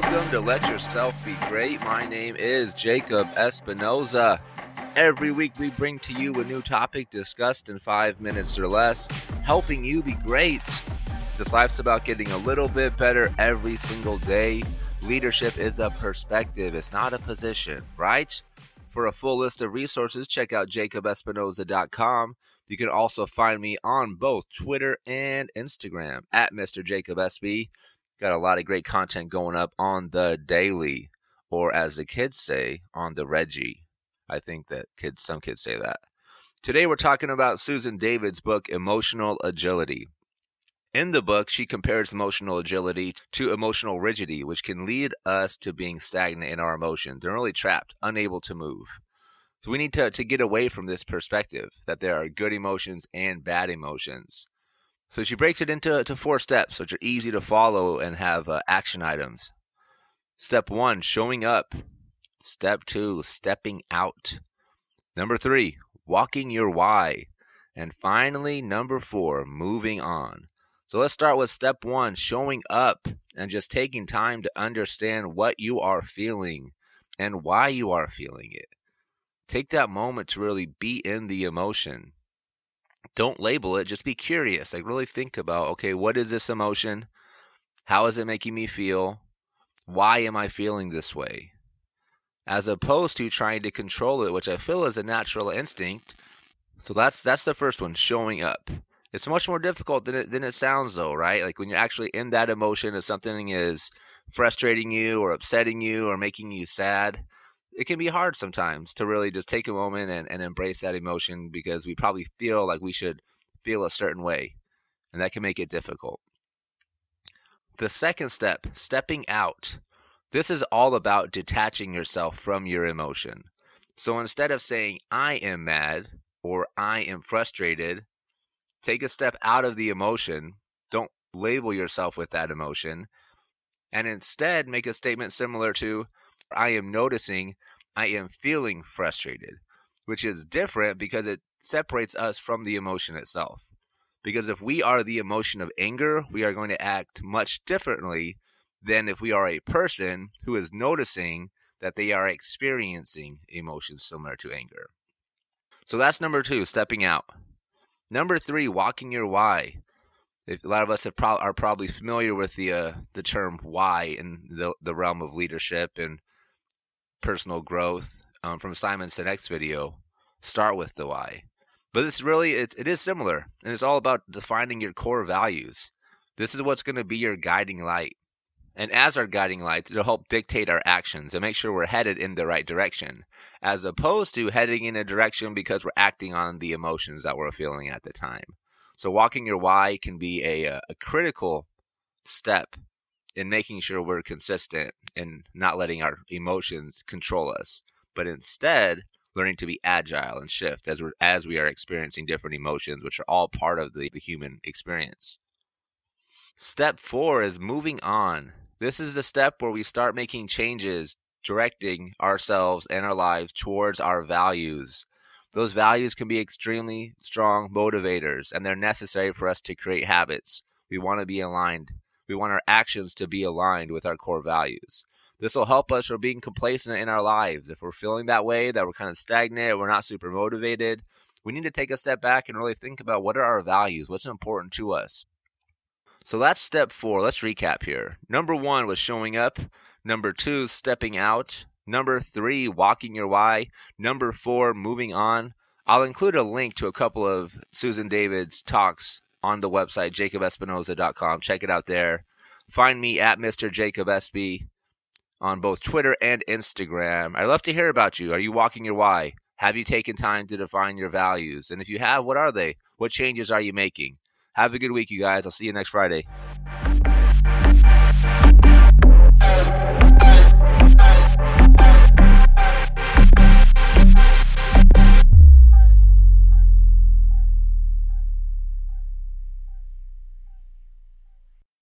Welcome to Let Yourself Be Great. My name is Jacob Espinoza. Every week we bring to you a new topic discussed in five minutes or less, helping you be great. This life's about getting a little bit better every single day. Leadership is a perspective, it's not a position, right? For a full list of resources, check out jacobespinoza.com. You can also find me on both Twitter and Instagram at Mr. Jacob. Got a lot of great content going up on the daily, or as the kids say, on the Reggie. I think that kids, some kids say that. Today we're talking about Susan David's book, Emotional Agility. In the book, she compares emotional agility to emotional rigidity, which can lead us to being stagnant in our emotions. They're really trapped, unable to move. So we need to, to get away from this perspective that there are good emotions and bad emotions. So she breaks it into to four steps, which are easy to follow and have uh, action items. Step one, showing up. Step two, stepping out. Number three, walking your why. And finally, number four, moving on. So let's start with step one, showing up and just taking time to understand what you are feeling and why you are feeling it. Take that moment to really be in the emotion don't label it just be curious like really think about okay what is this emotion? How is it making me feel? Why am i feeling this way? As opposed to trying to control it which i feel is a natural instinct. So that's that's the first one showing up. It's much more difficult than it than it sounds though right? Like when you're actually in that emotion if something is frustrating you or upsetting you or making you sad it can be hard sometimes to really just take a moment and, and embrace that emotion because we probably feel like we should feel a certain way, and that can make it difficult. The second step, stepping out. This is all about detaching yourself from your emotion. So instead of saying, I am mad or I am frustrated, take a step out of the emotion. Don't label yourself with that emotion. And instead, make a statement similar to, I am noticing I am feeling frustrated, which is different because it separates us from the emotion itself. Because if we are the emotion of anger, we are going to act much differently than if we are a person who is noticing that they are experiencing emotions similar to anger. So that's number two, stepping out. Number three, walking your why. If a lot of us pro- are probably familiar with the uh, the term why in the, the realm of leadership and personal growth um, from Simon Sinek's video, start with the why. But it's really it, it is similar, and it's all about defining your core values. This is what's going to be your guiding light. And as our guiding light, it'll help dictate our actions and make sure we're headed in the right direction, as opposed to heading in a direction because we're acting on the emotions that we're feeling at the time. So, walking your why can be a, a critical step in making sure we're consistent and not letting our emotions control us, but instead learning to be agile and shift as we as we are experiencing different emotions, which are all part of the, the human experience. Step four is moving on. This is the step where we start making changes, directing ourselves and our lives towards our values. Those values can be extremely strong motivators, and they're necessary for us to create habits. We want to be aligned we want our actions to be aligned with our core values. This will help us from being complacent in our lives. If we're feeling that way, that we're kind of stagnant, we're not super motivated, we need to take a step back and really think about what are our values, what's important to us. So that's step four. Let's recap here. Number one was showing up. Number two, stepping out. Number three, walking your why. Number four, moving on. I'll include a link to a couple of Susan David's talks on the website, jacobespinoza.com. Check it out there. Find me at Mr. Jacob SB on both Twitter and Instagram. I'd love to hear about you. Are you walking your why? Have you taken time to define your values? And if you have, what are they? What changes are you making? Have a good week, you guys. I'll see you next Friday.